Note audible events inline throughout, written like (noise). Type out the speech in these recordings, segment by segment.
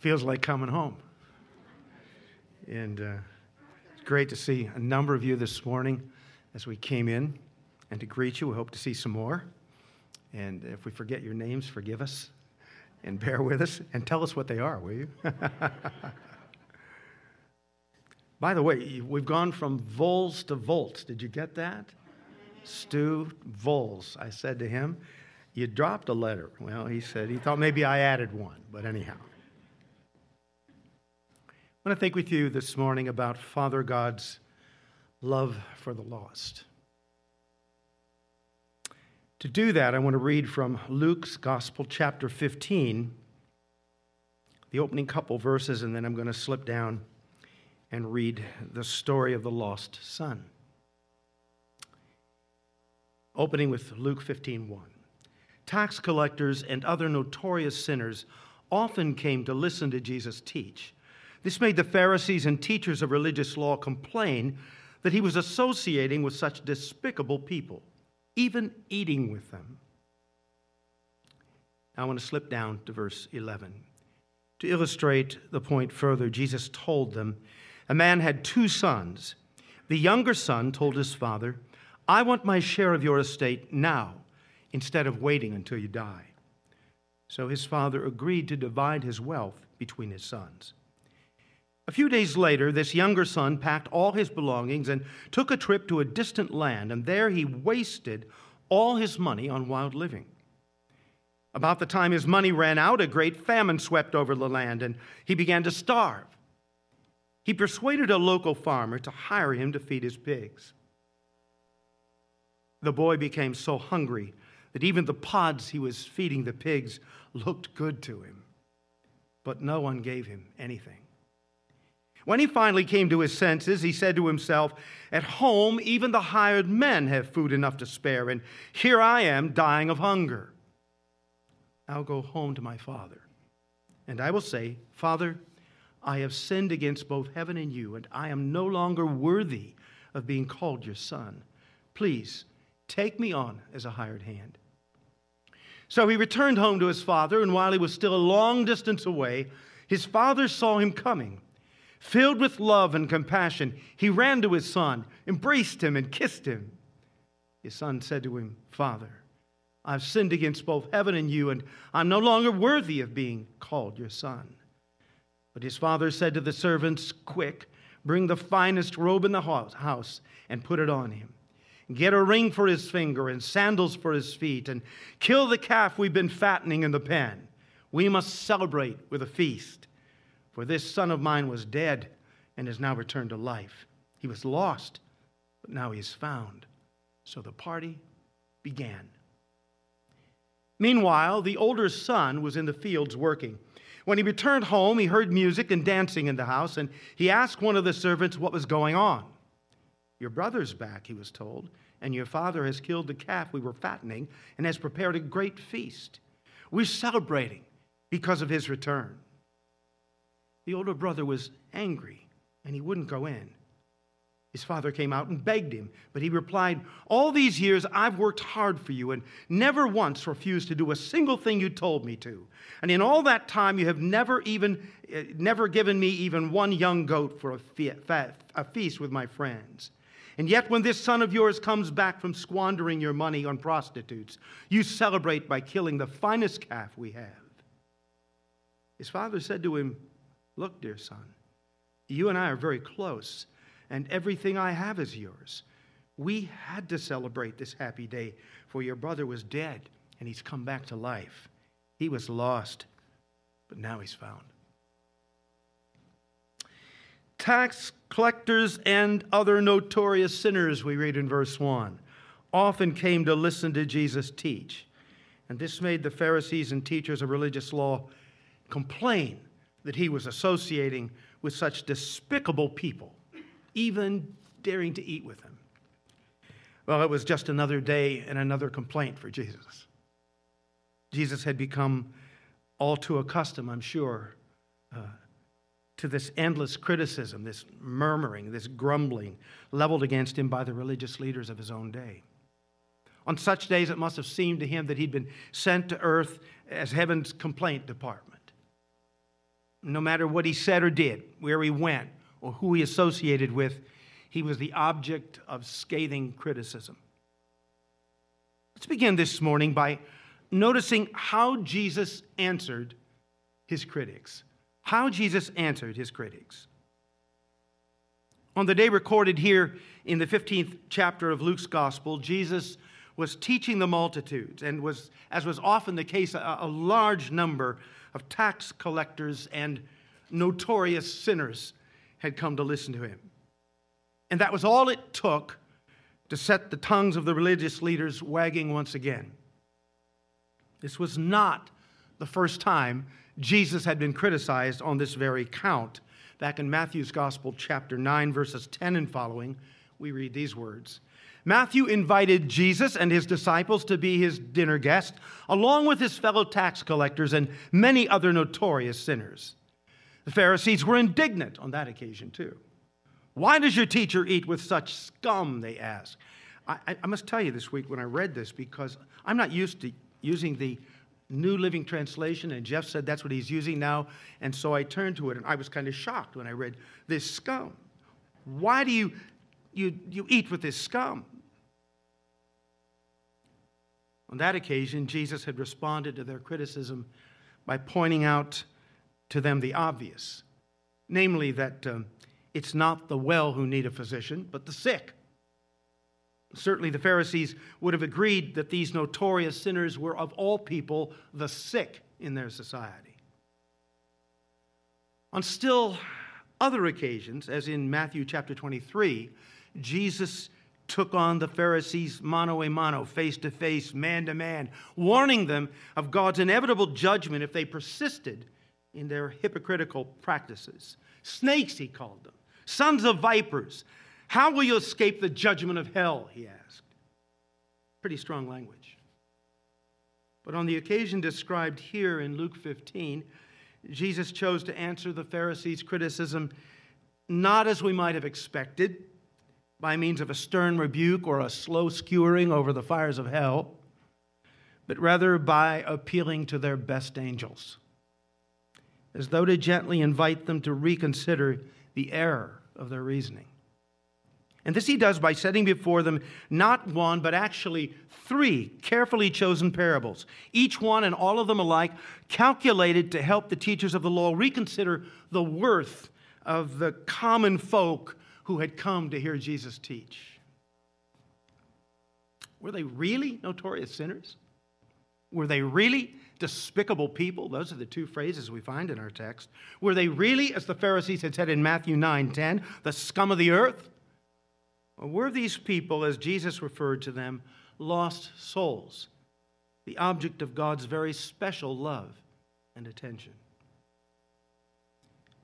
Feels like coming home. And uh, it's great to see a number of you this morning as we came in and to greet you. We hope to see some more. And if we forget your names, forgive us and bear with us and tell us what they are, will you? (laughs) By the way, we've gone from vols to volts. Did you get that? Stu Voles, I said to him, You dropped a letter. Well, he said he thought maybe I added one, but anyhow. I want to think with you this morning about Father God's love for the lost. To do that, I want to read from Luke's Gospel, chapter 15, the opening couple verses, and then I'm going to slip down and read the story of the lost son. Opening with Luke 15:1. Tax collectors and other notorious sinners often came to listen to Jesus teach. This made the Pharisees and teachers of religious law complain that he was associating with such despicable people even eating with them. Now I want to slip down to verse 11. To illustrate the point further, Jesus told them a man had two sons. The younger son told his father, I want my share of your estate now, instead of waiting until you die. So his father agreed to divide his wealth between his sons. A few days later, this younger son packed all his belongings and took a trip to a distant land, and there he wasted all his money on wild living. About the time his money ran out, a great famine swept over the land, and he began to starve. He persuaded a local farmer to hire him to feed his pigs. The boy became so hungry that even the pods he was feeding the pigs looked good to him, but no one gave him anything. When he finally came to his senses, he said to himself, At home, even the hired men have food enough to spare, and here I am dying of hunger. I'll go home to my father, and I will say, Father, I have sinned against both heaven and you, and I am no longer worthy of being called your son. Please take me on as a hired hand. So he returned home to his father, and while he was still a long distance away, his father saw him coming Filled with love and compassion, he ran to his son, embraced him, and kissed him. His son said to him, Father, I've sinned against both heaven and you, and I'm no longer worthy of being called your son. But his father said to the servants, Quick, bring the finest robe in the house and put it on him. Get a ring for his finger and sandals for his feet, and kill the calf we've been fattening in the pen. We must celebrate with a feast. For this son of mine was dead and has now returned to life. He was lost, but now he is found. So the party began. Meanwhile, the older son was in the fields working. When he returned home, he heard music and dancing in the house, and he asked one of the servants what was going on. Your brother's back, he was told, and your father has killed the calf we were fattening and has prepared a great feast. We're celebrating because of his return. The older brother was angry and he wouldn't go in. His father came out and begged him, but he replied, All these years I've worked hard for you and never once refused to do a single thing you told me to. And in all that time you have never even uh, never given me even one young goat for a, a feast with my friends. And yet when this son of yours comes back from squandering your money on prostitutes, you celebrate by killing the finest calf we have. His father said to him, Look, dear son, you and I are very close, and everything I have is yours. We had to celebrate this happy day, for your brother was dead, and he's come back to life. He was lost, but now he's found. Tax collectors and other notorious sinners, we read in verse 1, often came to listen to Jesus teach. And this made the Pharisees and teachers of religious law complain that he was associating with such despicable people, even daring to eat with them. Well, it was just another day and another complaint for Jesus. Jesus had become all too accustomed, I'm sure, uh, to this endless criticism, this murmuring, this grumbling leveled against him by the religious leaders of his own day. On such days, it must have seemed to him that he'd been sent to earth as heaven's complaint department. No matter what he said or did, where he went, or who he associated with, he was the object of scathing criticism. Let's begin this morning by noticing how Jesus answered his critics. How Jesus answered his critics. On the day recorded here in the 15th chapter of Luke's gospel, Jesus was teaching the multitudes and was, as was often the case, a, a large number of tax collectors and notorious sinners had come to listen to him. And that was all it took to set the tongues of the religious leaders wagging once again. This was not the first time Jesus had been criticized on this very count. Back in Matthew's Gospel, chapter 9, verses 10 and following, we read these words Matthew invited Jesus and his disciples to be his dinner guest, along with his fellow tax collectors and many other notorious sinners. The Pharisees were indignant on that occasion, too. Why does your teacher eat with such scum? They asked. I, I, must tell you this week when I read this because I'm not used to using the New Living Translation, and Jeff said that's what he's using now. And so I turned to it, and I was kind of shocked when I read this scum. Why do you, you, you eat with this scum? On that occasion, Jesus had responded to their criticism by pointing out to them the obvious, namely that um, it's not the well who need a physician, but the sick. Certainly, the Pharisees would have agreed that these notorious sinners were, of all people, the sick in their society. On still other occasions, as in Matthew chapter 23, Jesus took on the Pharisees mano a mano, face to face, man to man, warning them of God's inevitable judgment if they persisted in their hypocritical practices. Snakes, he called them, sons of vipers. How will you escape the judgment of hell? He asked. Pretty strong language. But on the occasion described here in Luke 15, Jesus chose to answer the Pharisees' criticism not as we might have expected, by means of a stern rebuke or a slow skewering over the fires of hell, but rather by appealing to their best angels as though to gently invite them to reconsider the error of their reasoning. And this he does by setting before them not one, but actually three carefully chosen parables, each one and all of them alike calculated to help the teachers of the law reconsider the worth of the common folk who had come to hear Jesus teach. Were they really notorious sinners? Were they really despicable people? Those are the two phrases we find in our text. Were they really, as the Pharisees had said in Matthew 9 10, the scum of the earth? Were these people, as Jesus referred to them, lost souls, the object of God's very special love and attention?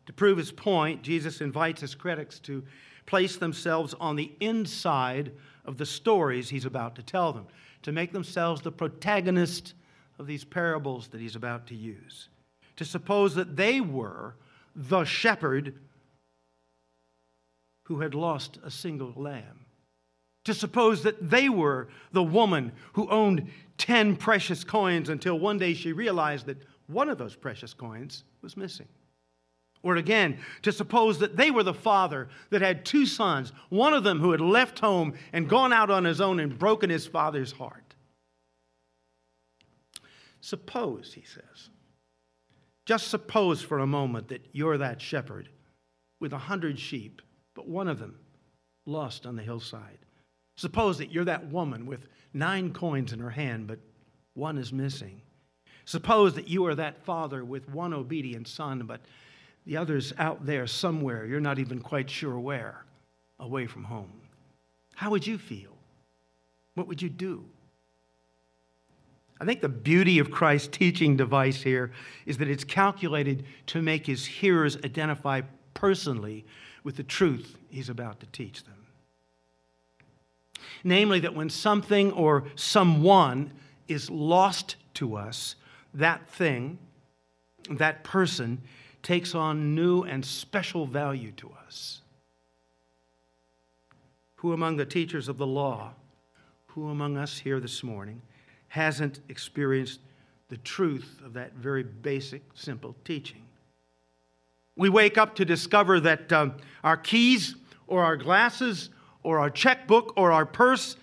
To prove his point, Jesus invites his critics to place themselves on the inside of the stories he's about to tell them, to make themselves the protagonist of these parables that he's about to use. To suppose that they were the shepherd who had lost a single lamb. To suppose that they were the woman who owned 10 precious coins until one day she realized that one of those precious coins was missing. Or again, to suppose that they were the father that had two sons, one of them who had left home and gone out on his own and broken his father's heart. Suppose, he says, just suppose for a moment that you're that shepherd with a hundred sheep, but one of them lost on the hillside. Suppose that you're that woman with nine coins in her hand, but one is missing. Suppose that you are that father with one obedient son, but the other's out there somewhere, you're not even quite sure where, away from home. How would you feel? What would you do? I think the beauty of Christ's teaching device here is that it's calculated to make his hearers identify personally with the truth he's about to teach them. Namely, that when something or someone is lost to us, that thing, that person, takes on new and special value to us. Who among the teachers of the law who among us here this morning hasn't experienced the truth of that very basic, simple teaching? We wake up to discover that um, our keys or our glasses or our checkbook or our purse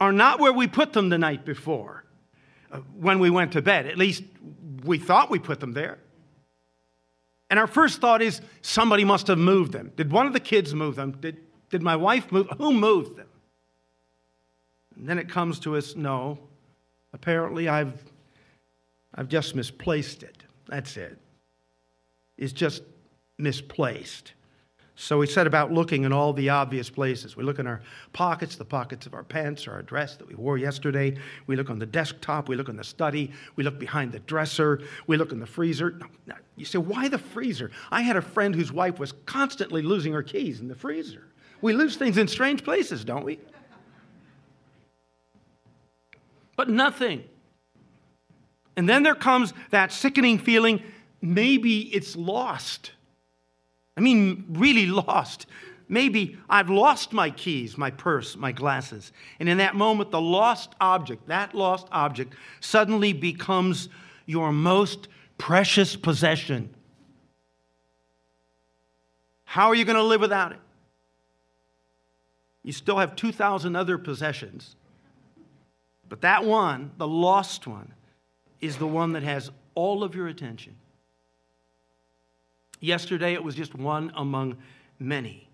are not where we put them the night before uh, when we went to bed. At least we thought we put them there. And our first thought is somebody must have moved them. Did one of the kids move them? Did, did my wife move? Who moved them? And then it comes to us no, apparently I've, I've just misplaced it. That's it. It's just misplaced. So we set about looking in all the obvious places. We look in our pockets, the pockets of our pants or our dress that we wore yesterday. We look on the desktop. We look in the study. We look behind the dresser. We look in the freezer. You say, why the freezer? I had a friend whose wife was constantly losing her keys in the freezer. We lose things in strange places, don't we? But nothing. And then there comes that sickening feeling maybe it's lost. I mean, really lost. Maybe I've lost my keys, my purse, my glasses. And in that moment, the lost object, that lost object, suddenly becomes your most precious possession. How are you going to live without it? You still have 2,000 other possessions. But that one, the lost one, is the one that has all of your attention. Yesterday, it was just one among many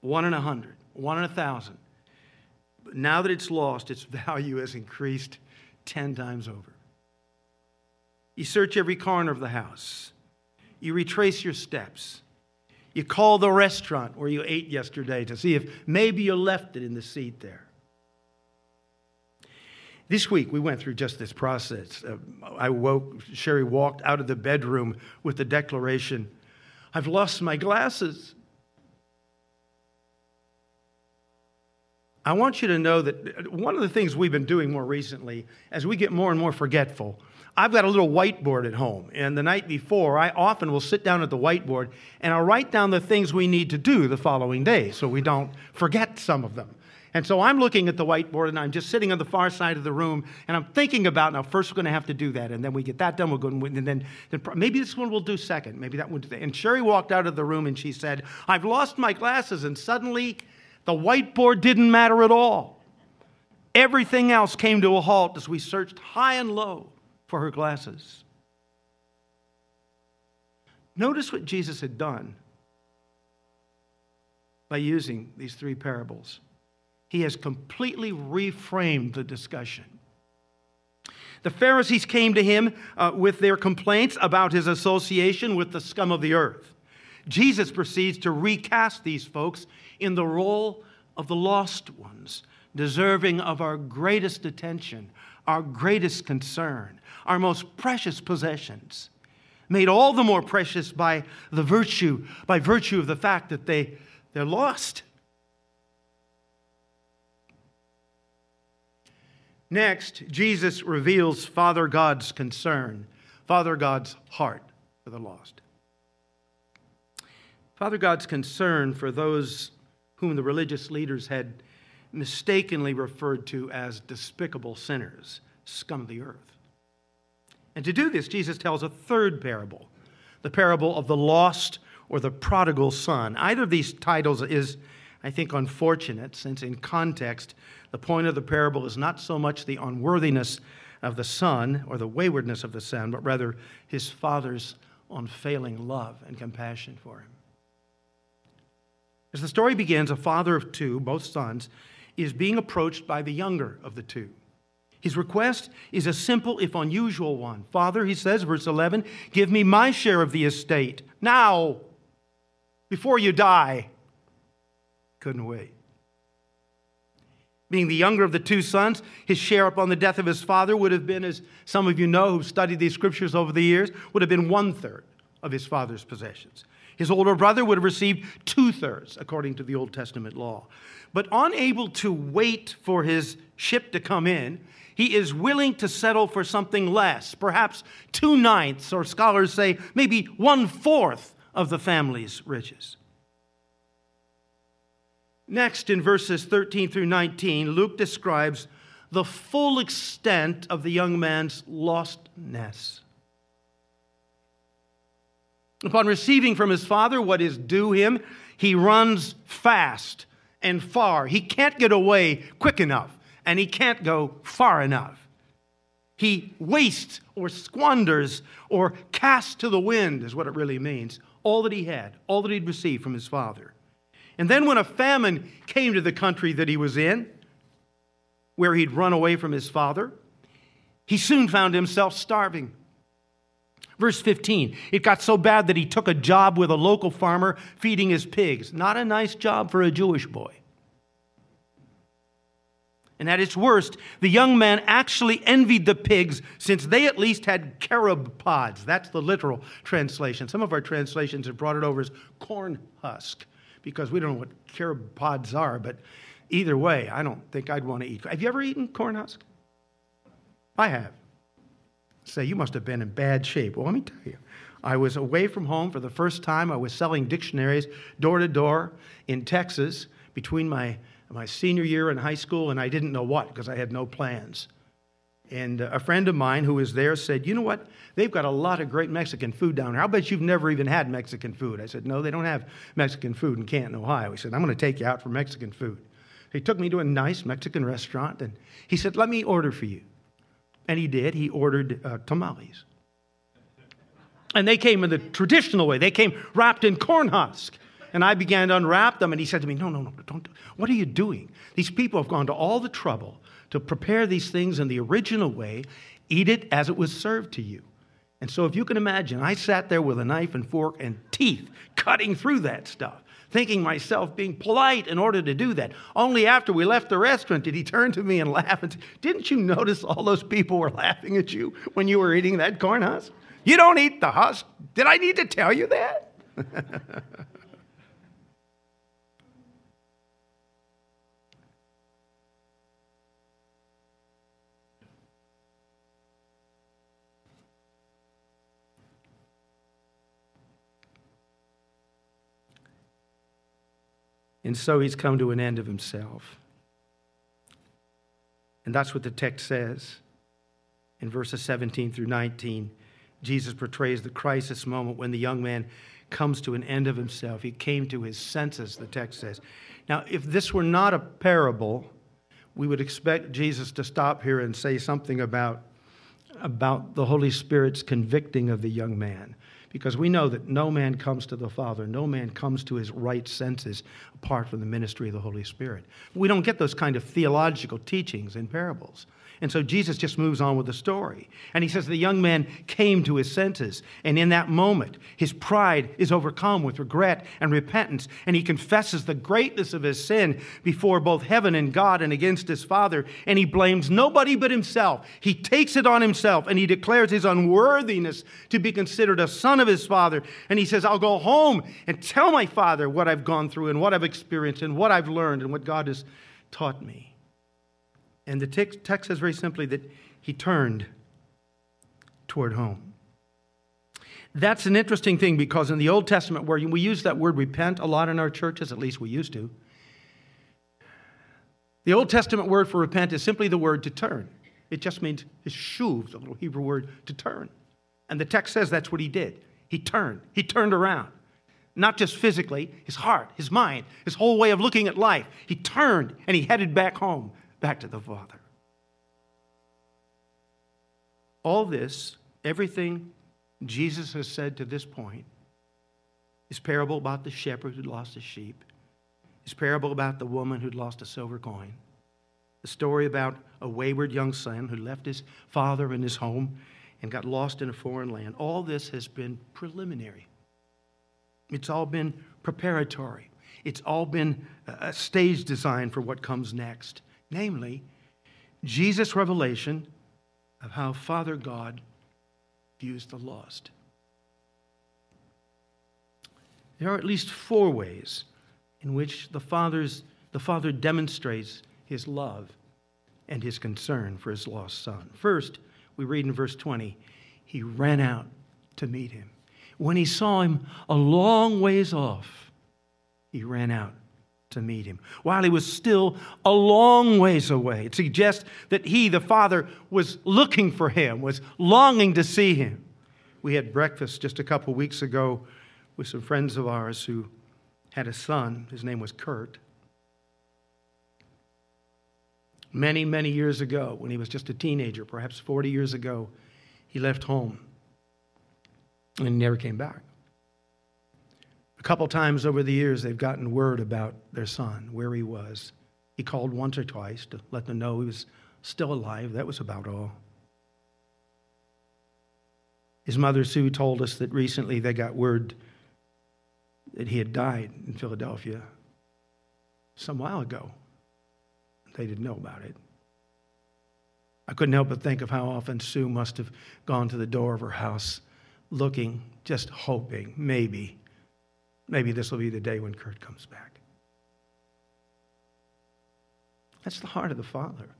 one in a hundred, one in a thousand. But now that it's lost, its (laughs) value has increased 10 times over. You search every corner of the house, you retrace your steps. You call the restaurant where you ate yesterday to see if maybe you left it in the seat there. This week, we went through just this process. Uh, I woke, Sherry walked out of the bedroom with the declaration I've lost my glasses. I want you to know that one of the things we've been doing more recently, as we get more and more forgetful, I've got a little whiteboard at home. And the night before, I often will sit down at the whiteboard and I'll write down the things we need to do the following day so we don't forget some of them. And so I'm looking at the whiteboard and I'm just sitting on the far side of the room and I'm thinking about now, first we're going to have to do that. And then we get that done, we'll go and then, then maybe this one we'll do second. Maybe that one. And Sherry walked out of the room and she said, I've lost my glasses. And suddenly the whiteboard didn't matter at all. Everything else came to a halt as we searched high and low for her glasses. Notice what Jesus had done by using these three parables he has completely reframed the discussion. The Pharisees came to him uh, with their complaints about his association with the scum of the earth. Jesus proceeds to recast these folks in the role of the lost ones, deserving of our greatest attention, our greatest concern, our most precious possessions, made all the more precious by the virtue, by virtue of the fact that they, they're lost. Next, Jesus reveals Father God's concern, Father God's heart for the lost. Father God's concern for those whom the religious leaders had mistakenly referred to as despicable sinners, scum of the earth. And to do this, Jesus tells a third parable, the parable of the lost or the prodigal son. Either of these titles is, I think, unfortunate, since in context, the point of the parable is not so much the unworthiness of the son or the waywardness of the son, but rather his father's unfailing love and compassion for him. As the story begins, a father of two, both sons, is being approached by the younger of the two. His request is a simple, if unusual one. Father, he says, verse 11, give me my share of the estate now, before you die. Couldn't wait being the younger of the two sons, his share upon the death of his father would have been, as some of you know who've studied these scriptures over the years, would have been one third of his father's possessions. His older brother would have received two thirds, according to the Old Testament law. But unable to wait for his ship to come in, he is willing to settle for something less, perhaps two ninths, or scholars say maybe one fourth of the family's riches. Next, in verses 13 through 19, Luke describes the full extent of the young man's lostness. Upon receiving from his father what is due him, he runs fast and far. He can't get away quick enough, and he can't go far enough. He wastes or squanders or casts to the wind, is what it really means, all that he had, all that he'd received from his father. And then when a famine came to the country that he was in, where he'd run away from his father, he soon found himself starving. Verse 15, it got so bad that he took a job with a local farmer feeding his pigs. Not a nice job for a Jewish boy. And at its worst, the young man actually envied the pigs since they at least had carob pods. That's the literal translation. Some of our translations have brought it over as corn husk because we don't know what carob pods are, but either way, I don't think I'd want to eat. Have you ever eaten corn husk? I have. Say, you must have been in bad shape. Well, let me tell you. I was away from home for the first time. I was selling dictionaries door to door in Texas between my, my senior year in high school and I didn't know what because I had no plans. And a friend of mine who was there said, You know what? They've got a lot of great Mexican food down here. I'll bet you've never even had Mexican food. I said, No, they don't have Mexican food in Canton, Ohio. He said, I'm going to take you out for Mexican food. He took me to a nice Mexican restaurant and he said, Let me order for you. And he did. He ordered uh, tamales. And they came in the traditional way, they came wrapped in corn husk. And I began to unwrap them, and he said to me, No, no, no, don't. What are you doing? These people have gone to all the trouble to prepare these things in the original way, eat it as it was served to you. And so, if you can imagine, I sat there with a knife and fork and teeth cutting through that stuff, thinking myself being polite in order to do that. Only after we left the restaurant did he turn to me and laugh and say, Didn't you notice all those people were laughing at you when you were eating that corn husk? You don't eat the husk. Did I need to tell you that? (laughs) And so he's come to an end of himself. And that's what the text says in verses 17 through 19. Jesus portrays the crisis moment when the young man comes to an end of himself. He came to his senses, the text says. Now, if this were not a parable, we would expect Jesus to stop here and say something about, about the Holy Spirit's convicting of the young man because we know that no man comes to the Father, no man comes to his right senses apart from the ministry of the Holy Spirit. We don't get those kind of theological teachings in parables. And so Jesus just moves on with the story. And he says the young man came to his senses. And in that moment, his pride is overcome with regret and repentance. And he confesses the greatness of his sin before both heaven and God and against his father. And he blames nobody but himself. He takes it on himself and he declares his unworthiness to be considered a son of his father. And he says, I'll go home and tell my father what I've gone through and what I've experienced and what I've learned and what God has taught me. And the text says very simply that he turned toward home. That's an interesting thing because in the Old Testament, where we use that word repent a lot in our churches, at least we used to, the Old Testament word for repent is simply the word to turn. It just means shuv, the little Hebrew word to turn. And the text says that's what he did. He turned. He turned around. Not just physically, his heart, his mind, his whole way of looking at life. He turned and he headed back home back to the Father. All this, everything Jesus has said to this point, his parable about the shepherd who lost his sheep, his parable about the woman who'd lost a silver coin, the story about a wayward young son who left his father and his home and got lost in a foreign land. All this has been preliminary. It's all been preparatory. It's all been a stage design for what comes next namely, Jesus' revelation of how Father God views the lost. There are at least four ways in which the, Father's, the Father demonstrates his love and his concern for his lost son. First, we read in verse 20, he ran out to meet him. When he saw him a long ways off, he ran out to meet him while he was still a long ways away. It suggests that he, the Father, was looking for him, was longing to see him. We had breakfast just a couple weeks ago with some friends of ours who had a son. His name was Kurt. Many, many years ago, when he was just a teenager, perhaps 40 years ago, he left home and never came back. A couple times over the years, they've gotten word about their son, where he was. He called once or twice to let them know he was still alive. That was about all. His mother, Sue, told us that recently they got word that he had died in Philadelphia some while ago. They didn't know about it. I couldn't help but think of how often Sue must have gone to the door of her house looking, just hoping, maybe, maybe this will be the day when Kurt comes back. That's the heart of the Father.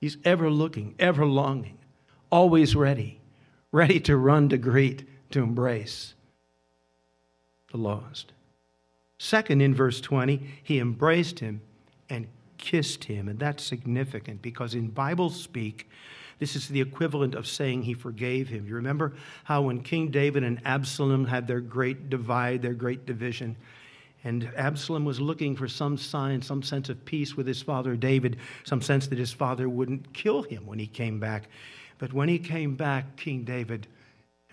He's ever looking, ever longing, always ready, ready to run to greet, to embrace the lost. Second, in verse 20, he embraced him and kissed him. And that's significant because in Bible speak, this is the equivalent of saying he forgave him. You remember how when King David and Absalom had their great divide, their great division, and Absalom was looking for some sign, some sense of peace with his father David, some sense that his father wouldn't kill him when he came back. But when he came back, King David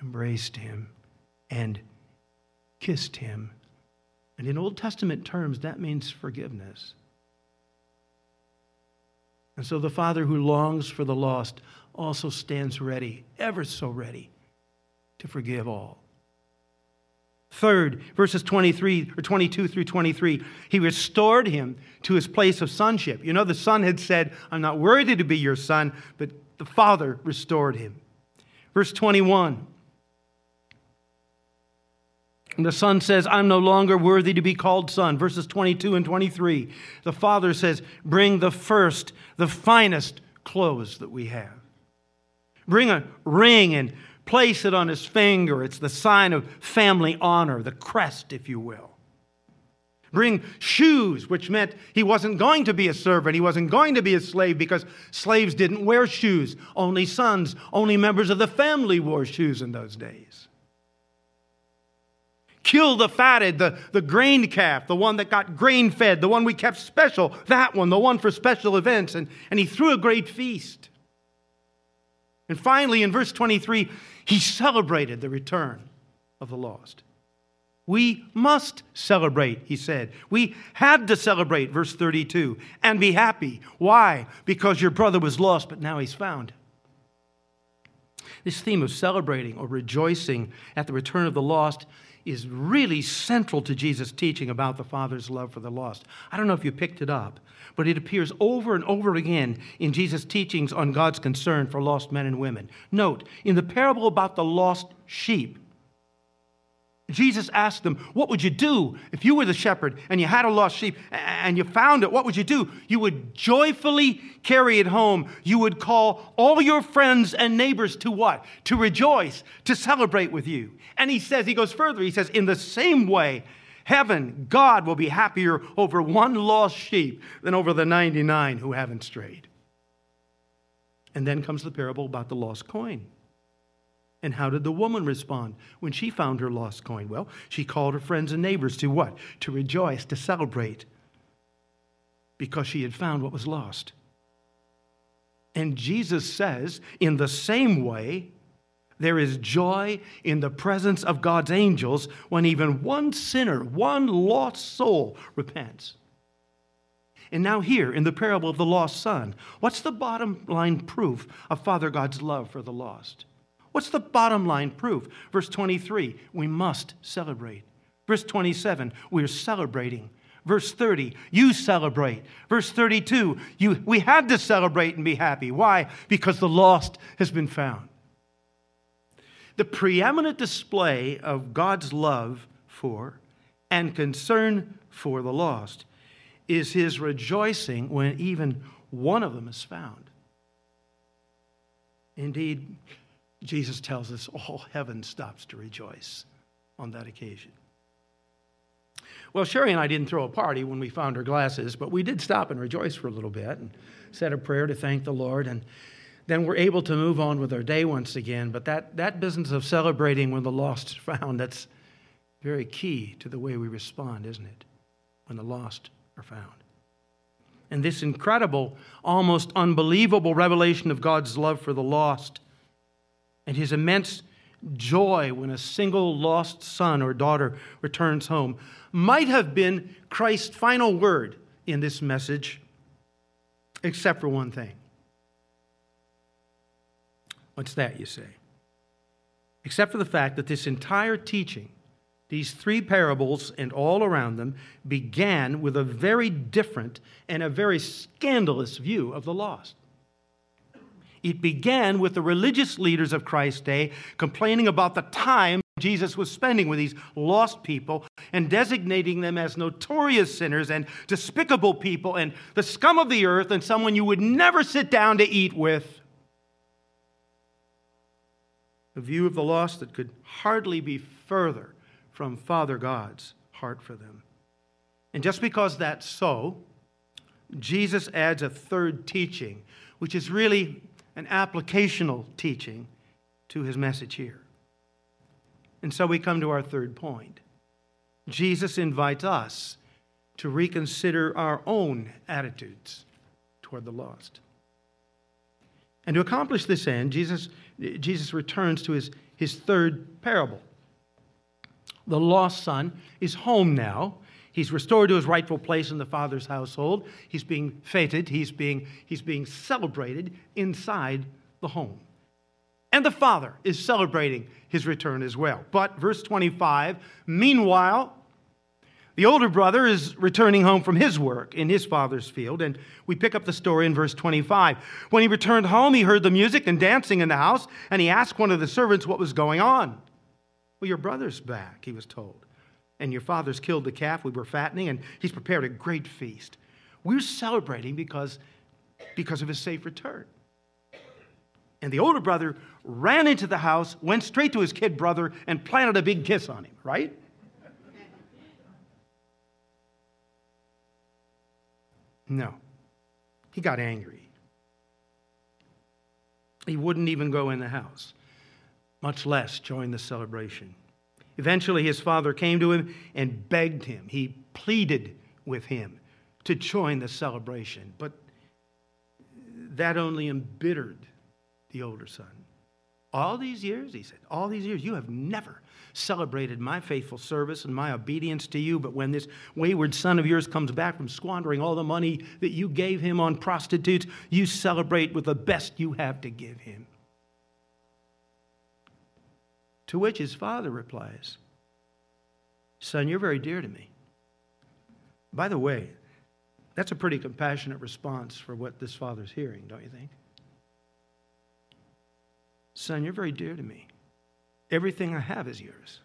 embraced him and kissed him. And in Old Testament terms, that means forgiveness. And so the Father who longs for the lost also stands ready, ever so ready, to forgive all. Third, verses 23 or 22 through 23, he restored him to his place of sonship. You know, the son had said, I'm not worthy to be your son, but the father restored him. Verse 21, and the son says, I'm no longer worthy to be called son. Verses 22 and 23. The father says, Bring the first, the finest clothes that we have. Bring a ring and place it on his finger. It's the sign of family honor, the crest, if you will. Bring shoes, which meant he wasn't going to be a servant. He wasn't going to be a slave because slaves didn't wear shoes. Only sons, only members of the family wore shoes in those days kill the fatted, the, the grained calf, the one that got grain fed, the one we kept special, that one, the one for special events. And, and he threw a great feast. And finally, in verse 23, he celebrated the return of the lost. We must celebrate, he said. We had to celebrate, verse 32, and be happy. Why? Because your brother was lost, but now he's found. This theme of celebrating or rejoicing at the return of the lost is really central to Jesus' teaching about the Father's love for the lost. I don't know if you picked it up, but it appears over and over again in Jesus' teachings on God's concern for lost men and women. Note, in the parable about the lost sheep, Jesus asked them, What would you do if you were the shepherd and you had a lost sheep and you found it? What would you do? You would joyfully carry it home. You would call all your friends and neighbors to what? To rejoice, to celebrate with you. And he says, He goes further. He says, In the same way, heaven, God will be happier over one lost sheep than over the 99 who haven't strayed. And then comes the parable about the lost coin. And how did the woman respond when she found her lost coin? Well, she called her friends and neighbors to what? To rejoice, to celebrate, because she had found what was lost. And Jesus says, in the same way, there is joy in the presence of God's angels when even one sinner, one lost soul repents. And now, here in the parable of the lost son, what's the bottom line proof of Father God's love for the lost? What's the bottom line proof? Verse 23, we must celebrate. Verse 27, we're celebrating. Verse 30, you celebrate. Verse 32, you, we had to celebrate and be happy. Why? Because the lost has been found. The preeminent display of God's love for and concern for the lost is his rejoicing when even one of them is found. Indeed, Jesus tells us all heaven stops to rejoice on that occasion. Well, Sherry and I didn't throw a party when we found her glasses, but we did stop and rejoice for a little bit and said a prayer to thank the Lord. And then we're able to move on with our day once again. But that, that business of celebrating when the lost is found, that's very key to the way we respond, isn't it? When the lost are found. And this incredible, almost unbelievable revelation of God's love for the lost and his immense joy when a single lost son or daughter returns home might have been Christ's final word in this message, except for one thing. What's that, you say? Except for the fact that this entire teaching, these three parables and all around them, began with a very different and a very scandalous view of the lost. It began with the religious leaders of Christ's day complaining about the time Jesus was spending with these lost people and designating them as notorious sinners and despicable people and the scum of the earth and someone you would never sit down to eat with. A view of the lost that could hardly be further from Father God's heart for them. And just because that's so, Jesus adds a third teaching, which is really an applicational teaching to his message here. And so we come to our third point. Jesus invites us to reconsider our own attitudes toward the lost. And to accomplish this end, Jesus, Jesus returns to his, his third parable. The lost son is home now, He's restored to his rightful place in the Father's household. He's being feted, he's being, he's being celebrated inside the home. And the Father is celebrating his return as well. But, verse 25, meanwhile, the older brother is returning home from his work in his father's field, and we pick up the story in verse 25. When he returned home, he heard the music and dancing in the house, and he asked one of the servants what was going on. Well, your brother's back, he was told and your father's killed the calf we were fattening, and he's prepared a great feast. We're celebrating because, because of his safe return. And the older brother ran into the house, went straight to his kid brother, and planted a big kiss on him, right? No. He got angry. He wouldn't even go in the house, much less join the celebration. Eventually, his father came to him and begged him. He pleaded with him to join the celebration. But that only embittered the older son. All these years, he said, all these years, you have never celebrated my faithful service and my obedience to you. But when this wayward son of yours comes back from squandering all the money that you gave him on prostitutes, you celebrate with the best you have to give him. To which his father replies, Son, you're very dear to me. By the way, that's a pretty compassionate response for what this father's hearing, don't you think? Son, you're very dear to me. Everything I have is yours.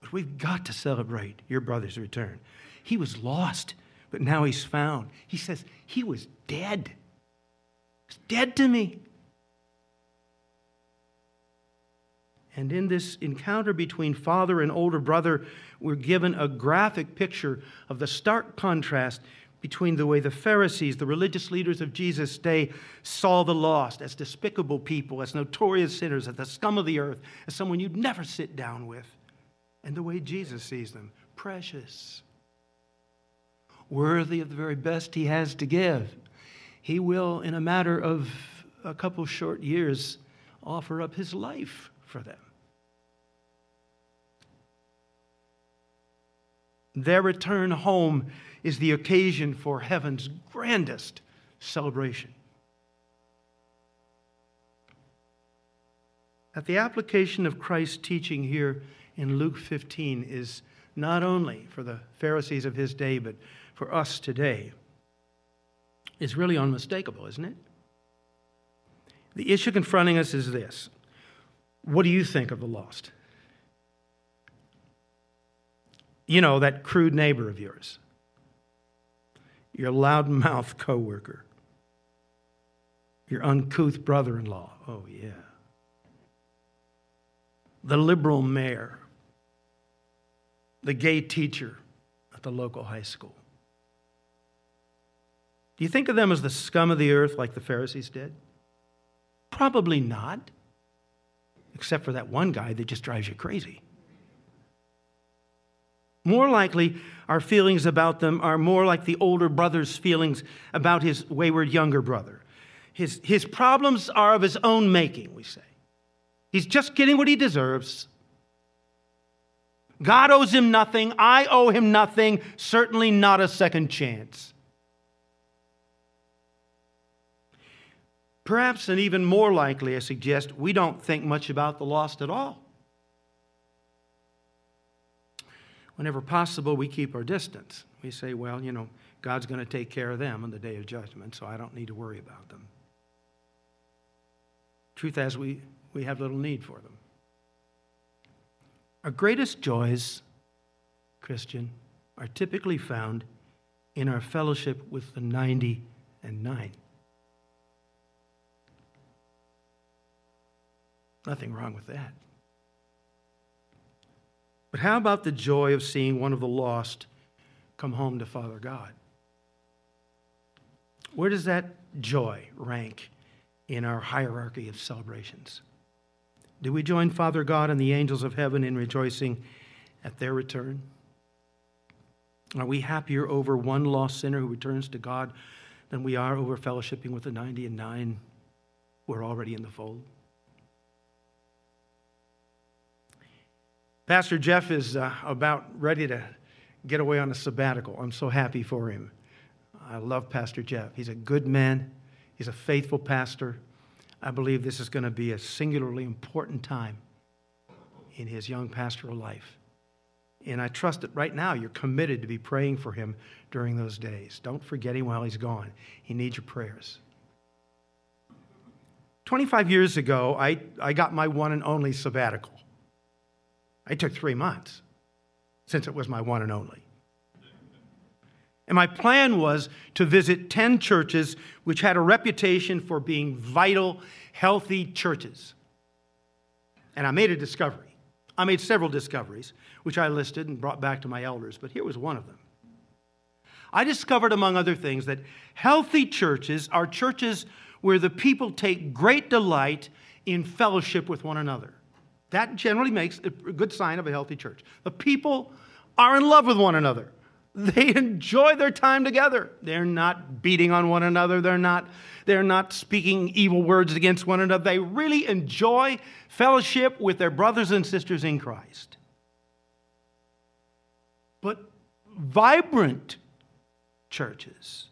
But we've got to celebrate your brother's return. He was lost, but now he's found. He says, He was dead. He's dead to me. And in this encounter between father and older brother, we're given a graphic picture of the stark contrast between the way the Pharisees, the religious leaders of Jesus' day, saw the lost as despicable people, as notorious sinners, as the scum of the earth, as someone you'd never sit down with, and the way Jesus sees them precious, worthy of the very best he has to give. He will, in a matter of a couple short years, offer up his life for them. Their return home is the occasion for heaven's grandest celebration. That the application of Christ's teaching here in Luke 15 is not only for the Pharisees of his day, but for us today, is really unmistakable, isn't it? The issue confronting us is this what do you think of the lost? You know, that crude neighbor of yours, your loudmouth coworker, your uncouth brother in law. Oh, yeah. The liberal mayor, the gay teacher at the local high school. Do you think of them as the scum of the earth like the Pharisees did? Probably not, except for that one guy that just drives you crazy. More likely, our feelings about them are more like the older brother's feelings about his wayward younger brother. His, his problems are of his own making, we say. He's just getting what he deserves. God owes him nothing. I owe him nothing, certainly not a second chance. Perhaps, and even more likely, I suggest, we don't think much about the lost at all. Whenever possible, we keep our distance. We say, well, you know, God's going to take care of them on the day of judgment, so I don't need to worry about them. Truth is, we, we have little need for them. Our greatest joys, Christian, are typically found in our fellowship with the 90 and 9. Nothing wrong with that. But how about the joy of seeing one of the lost come home to Father God? Where does that joy rank in our hierarchy of celebrations? Do we join Father God and the angels of heaven in rejoicing at their return? Are we happier over one lost sinner who returns to God than we are over fellowshipping with the 90 and 9 who are already in the fold? Pastor Jeff is uh, about ready to get away on a sabbatical. I'm so happy for him. I love Pastor Jeff. He's a good man, he's a faithful pastor. I believe this is going to be a singularly important time in his young pastoral life. And I trust that right now you're committed to be praying for him during those days. Don't forget him while he's gone. He needs your prayers. 25 years ago, I, I got my one and only sabbatical. I took three months since it was my one and only. And my plan was to visit 10 churches which had a reputation for being vital, healthy churches. And I made a discovery. I made several discoveries, which I listed and brought back to my elders, but here was one of them. I discovered, among other things, that healthy churches are churches where the people take great delight in fellowship with one another. That generally makes a good sign of a healthy church. The people are in love with one another. They (laughs) enjoy their time together. They're not beating on one another. They're not, they're not speaking evil words against one another. They really enjoy fellowship with their brothers and sisters in Christ. But vibrant churches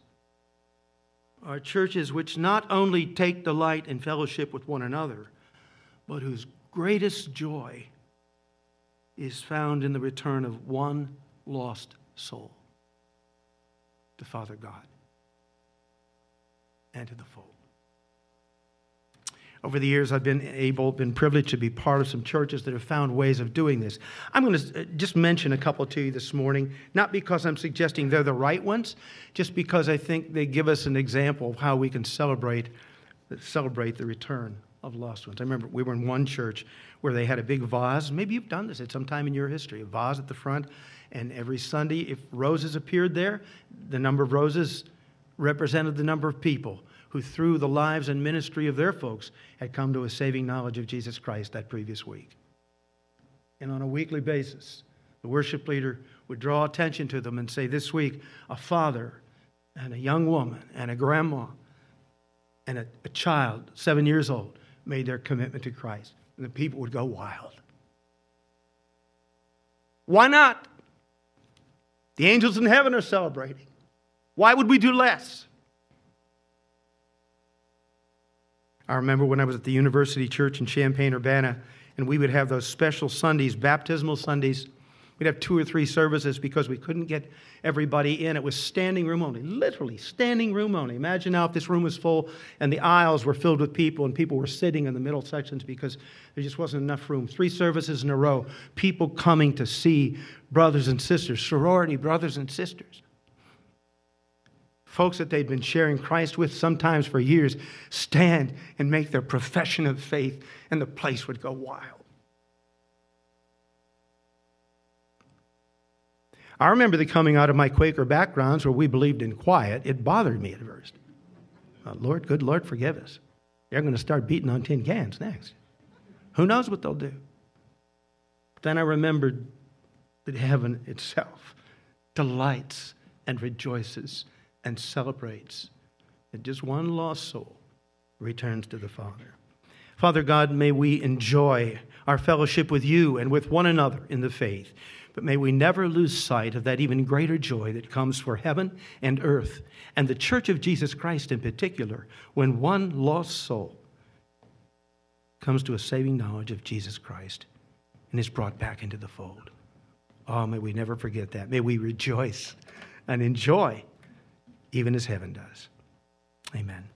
are churches which not only take delight in fellowship with one another, but whose greatest joy is found in the return of one lost soul to Father God and to the fold. Over the years, I've been able, been privileged to be part of some churches that have found ways of doing this. I'm going to uh, just mention a couple to you this morning, not because I'm suggesting they're the right ones, just because I think they give us an example of how we can celebrate, celebrate the return of lost ones. I remember we were in one church where they had a big vase. Maybe you've done this at some time in your history, a vase at the front. And every Sunday, if roses appeared there, the number of roses represented the number of people who, through the lives and ministry of their folks, had come to a saving knowledge of Jesus Christ that previous week. And on a weekly basis, the worship leader would draw attention to them and say, This week, a father and a young woman and a grandma and a, a child, seven years old, made their commitment to Christ. And the people would go wild. Why not? The angels in heaven are celebrating. Why would we do less? I remember when I was at the University Church in Champaign Urbana, and we would have those special Sundays, baptismal Sundays, We'd have two or three services because we couldn't get everybody in. It was standing room only, literally standing room only. Imagine now if this room was full and the aisles were filled with people and people were sitting in the middle sections because there just wasn't enough room. Three services in a row, people coming to see brothers and sisters, sorority brothers and sisters. Folks that they'd been sharing Christ with sometimes for years stand and make their profession of faith, and the place would go wild. I remember the coming out of my Quaker backgrounds where we believed in quiet. It bothered me at first. Uh, Lord, good Lord, forgive us. They're going to start beating on tin cans next. Who knows what they'll do? But then I remembered that heaven itself delights and rejoices and celebrates that just one lost soul returns to the Father. Father God, may we enjoy our fellowship with you and with one another in the faith. But may we never lose sight of that even greater joy that comes for heaven and earth and the church of Jesus Christ in particular when one lost soul comes to a saving knowledge of Jesus Christ and is brought back into the fold. Oh, may we never forget that. May we rejoice and enjoy even as heaven does. Amen.